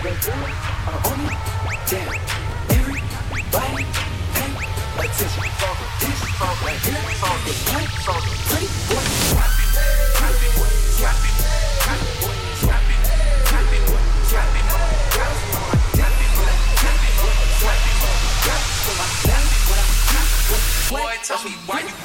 sweat. tell me why you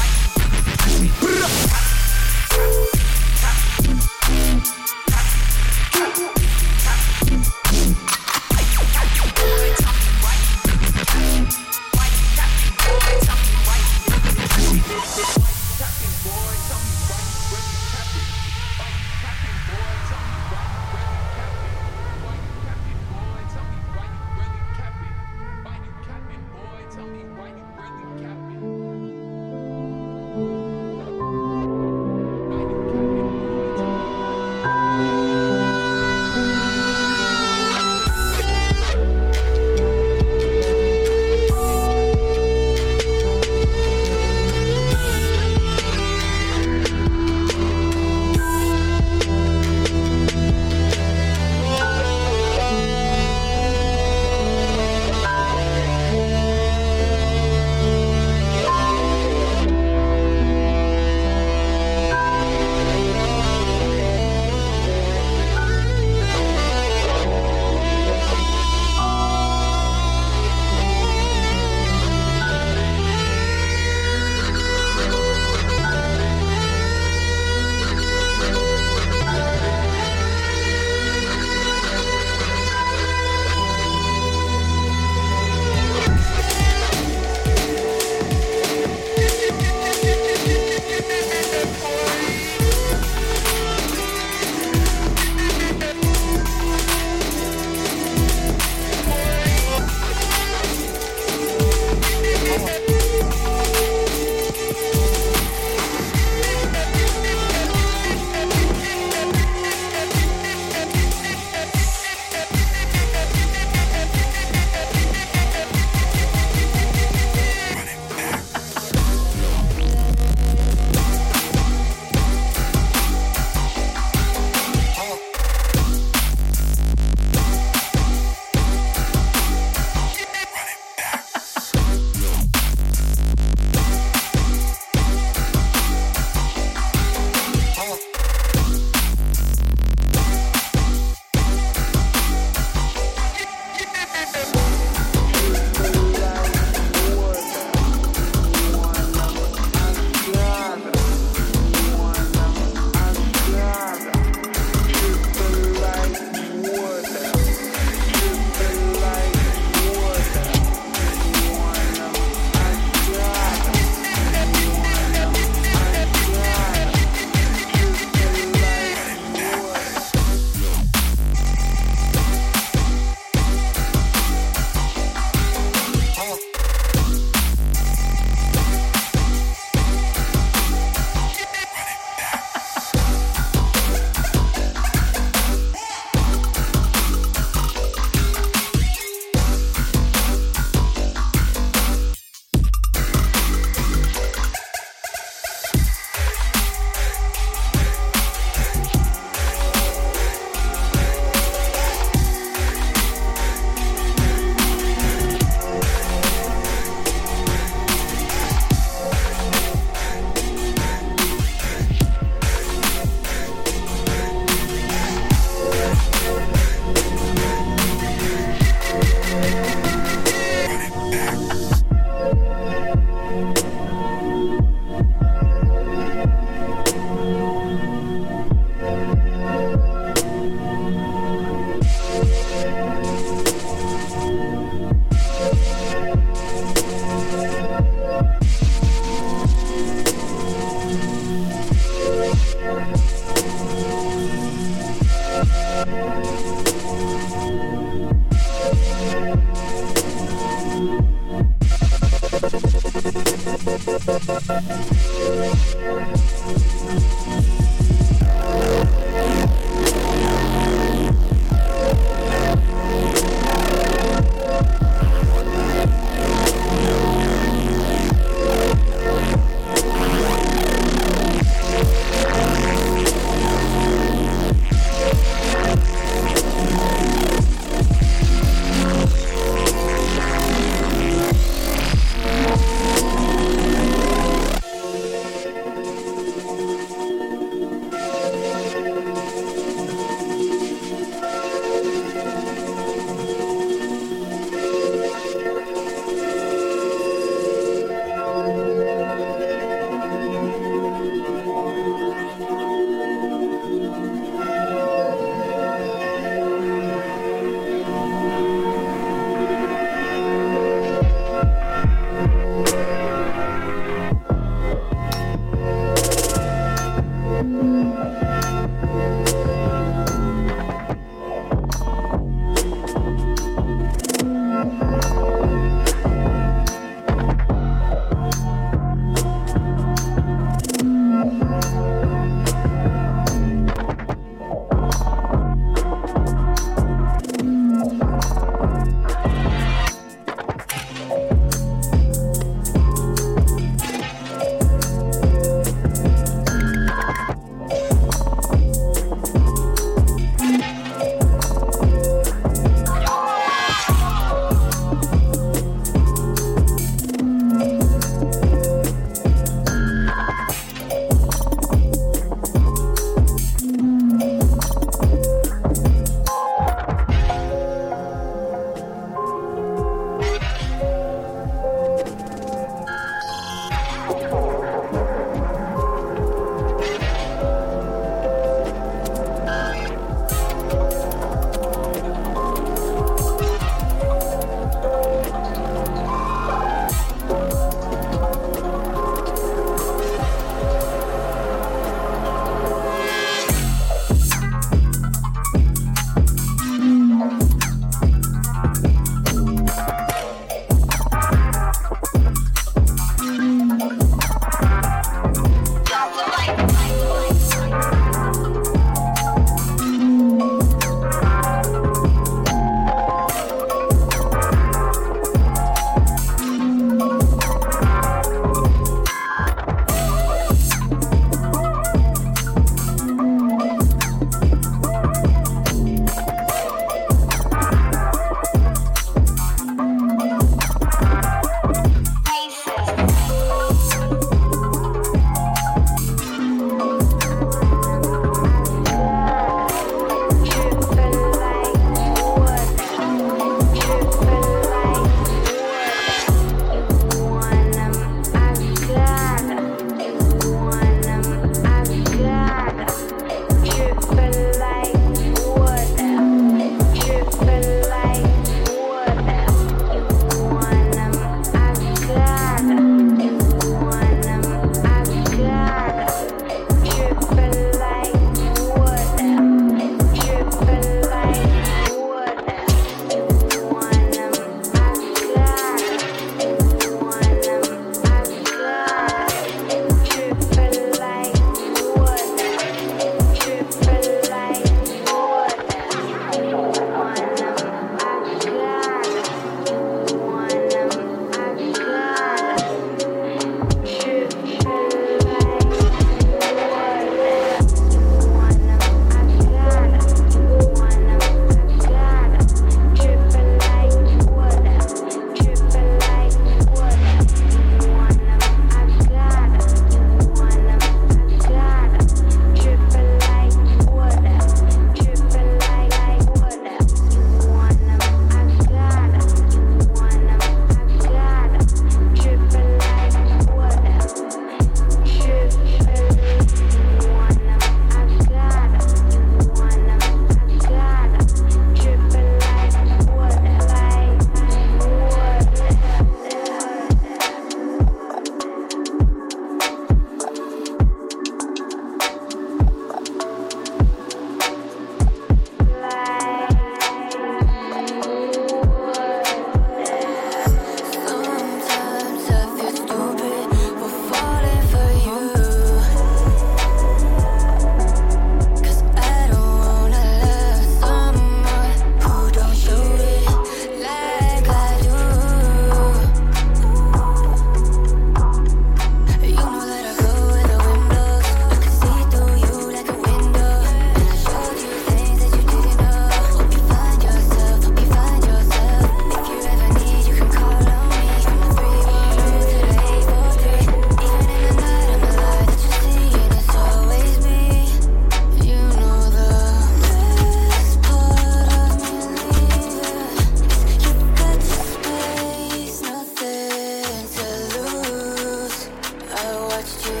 touched you.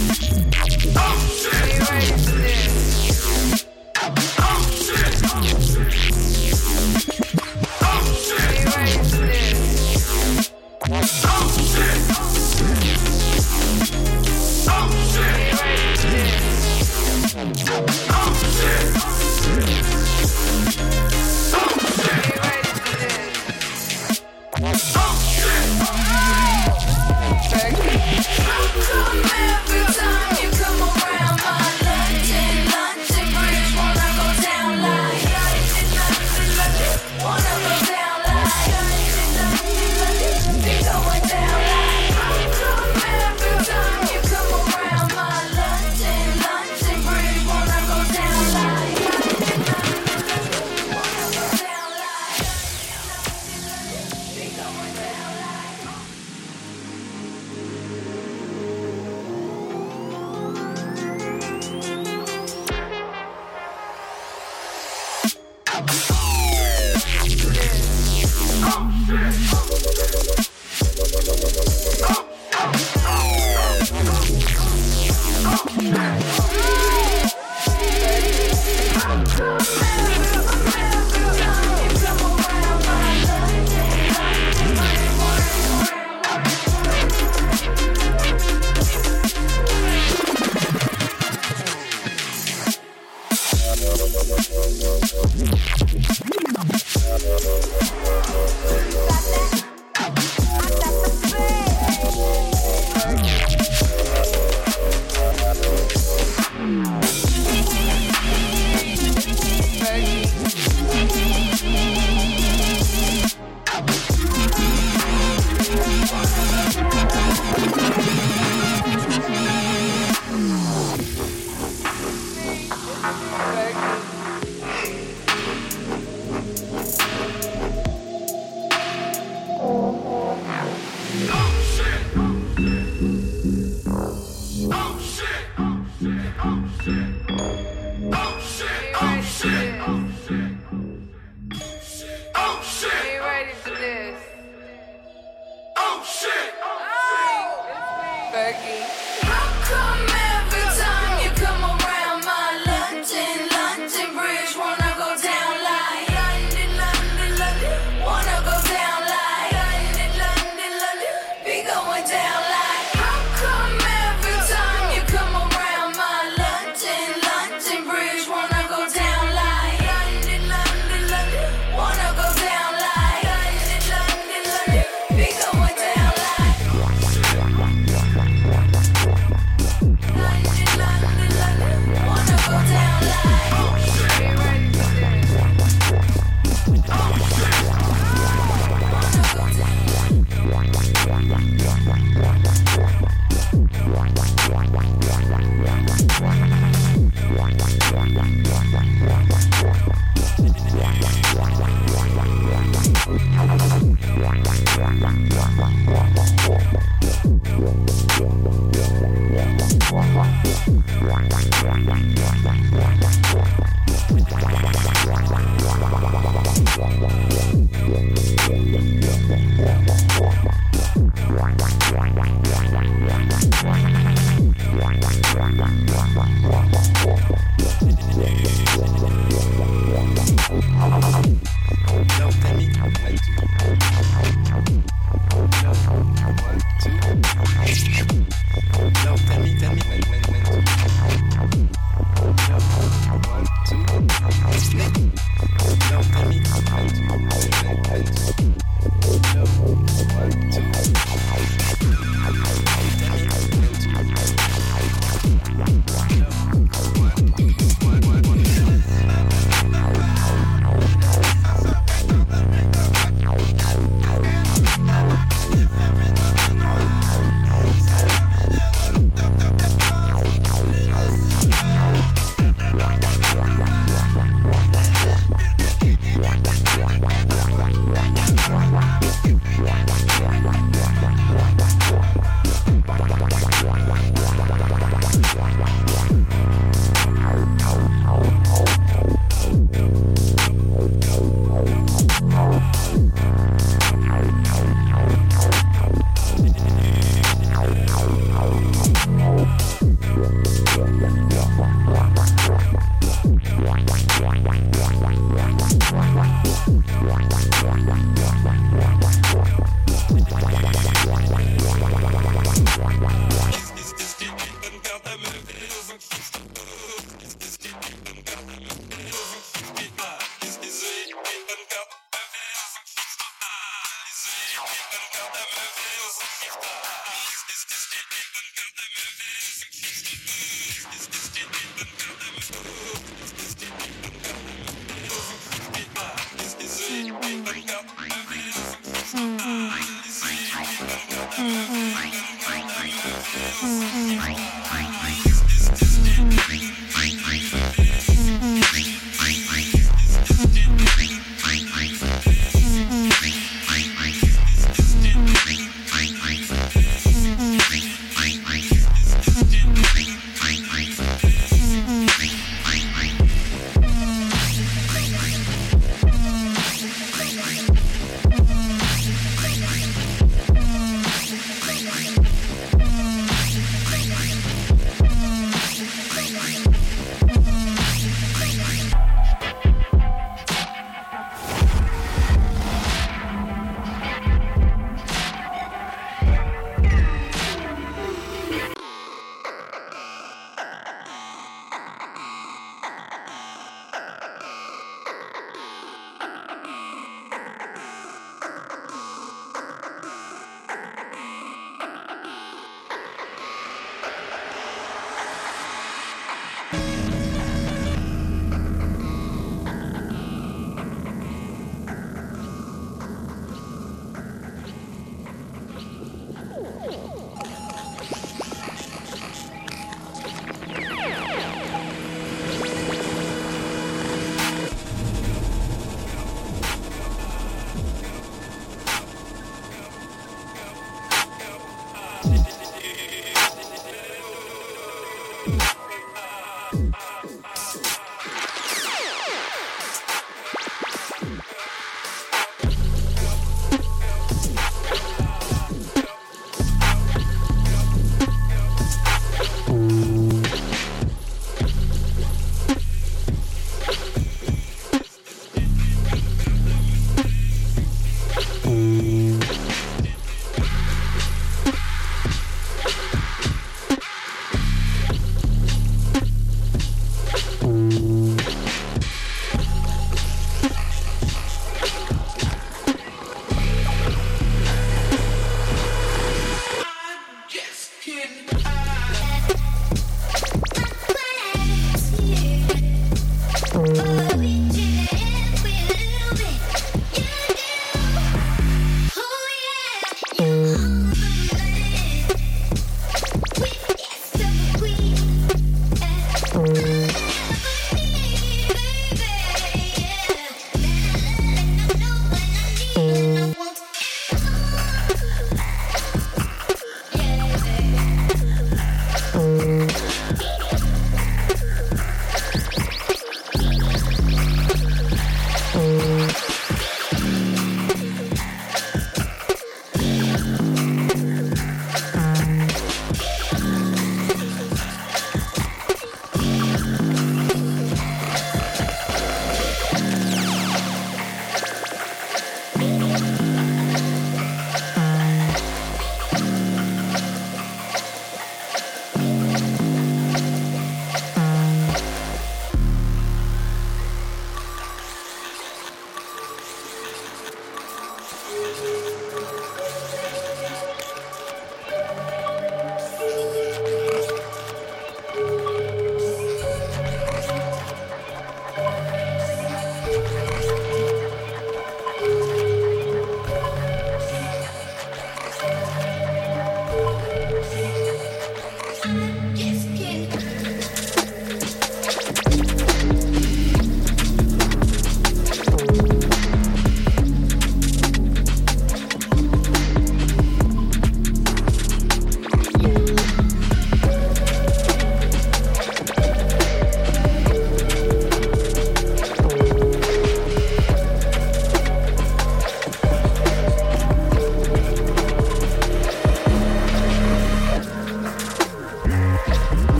Oh, London, London,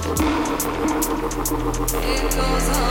It goes on.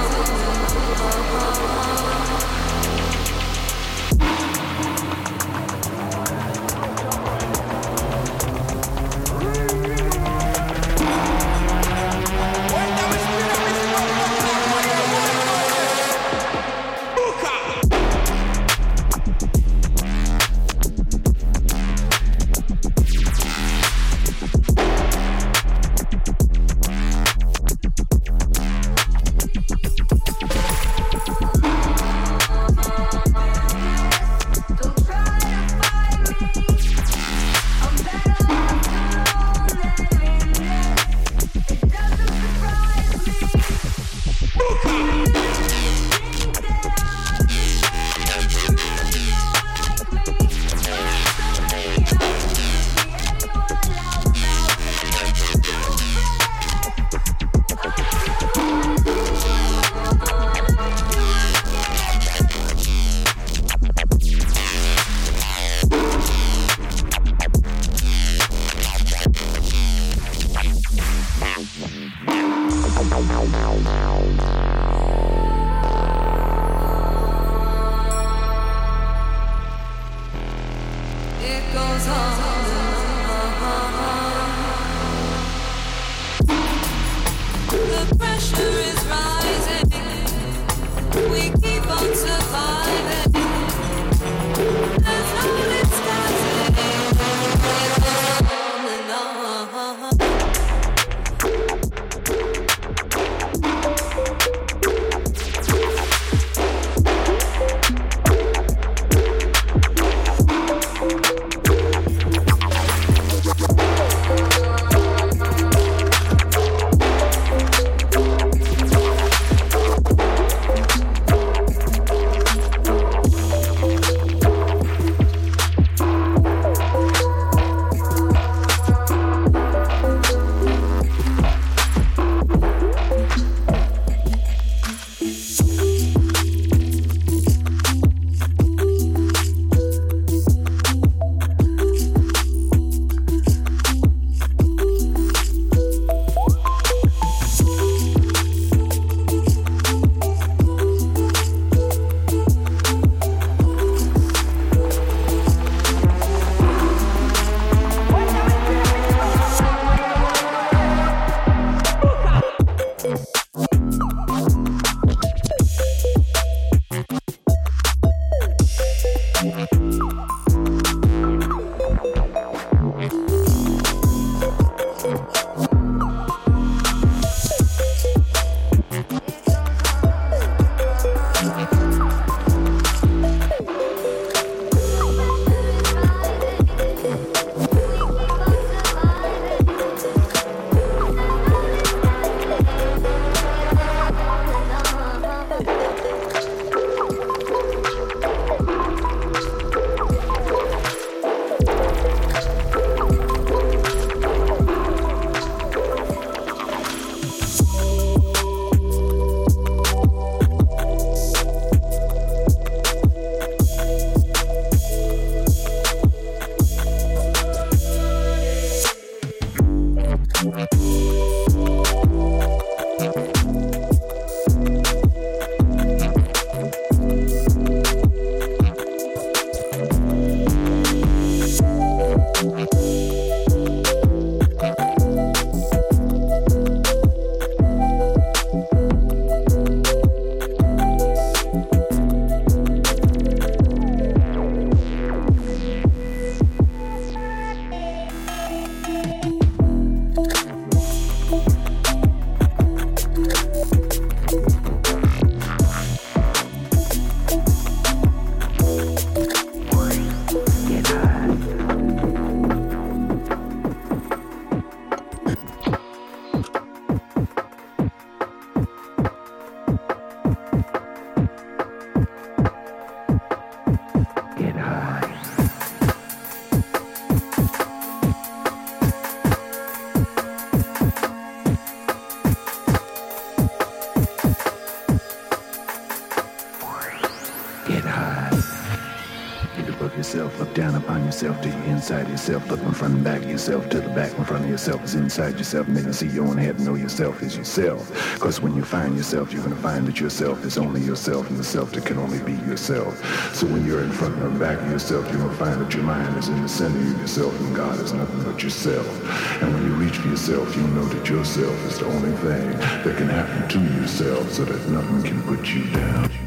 Yourself, looking front and back of yourself to the back in front of yourself is inside yourself, and then you see you only have to know yourself is yourself. Because when you find yourself, you're going to find that yourself is only yourself, and the self that can only be yourself. So when you're in front and back of yourself, you're going to find that your mind is in the center of yourself, and God is nothing but yourself. And when you reach for yourself, you'll know that yourself is the only thing that can happen to yourself so that nothing can put you down.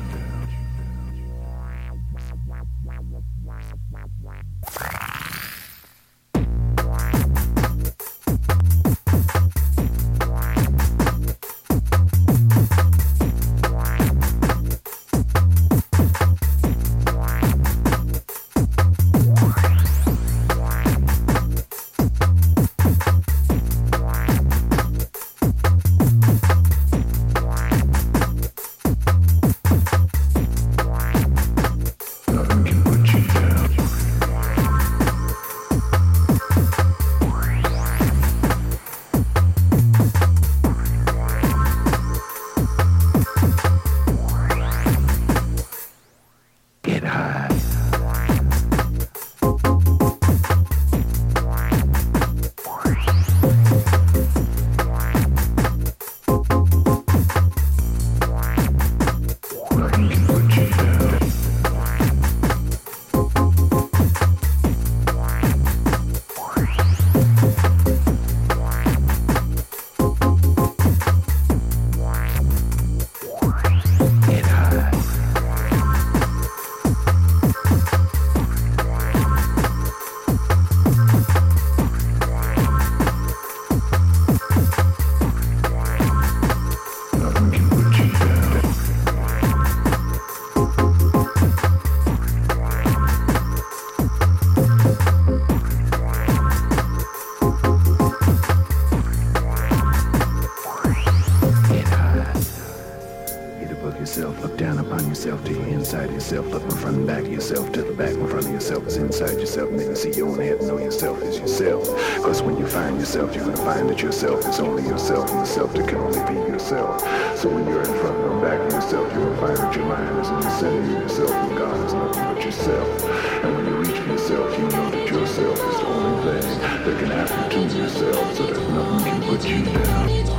Find that yourself is only yourself, and the self that can only be yourself. So when you're in front and back of yourself, you will find that your mind is in the center of yourself, and God is nothing but yourself. And when you reach for yourself, you know that yourself is the only thing that can happen to yourself, so that nothing can put you down.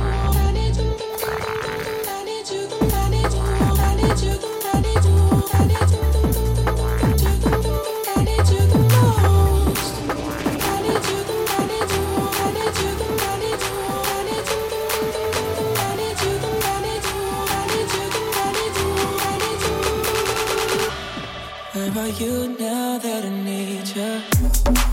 Thank you.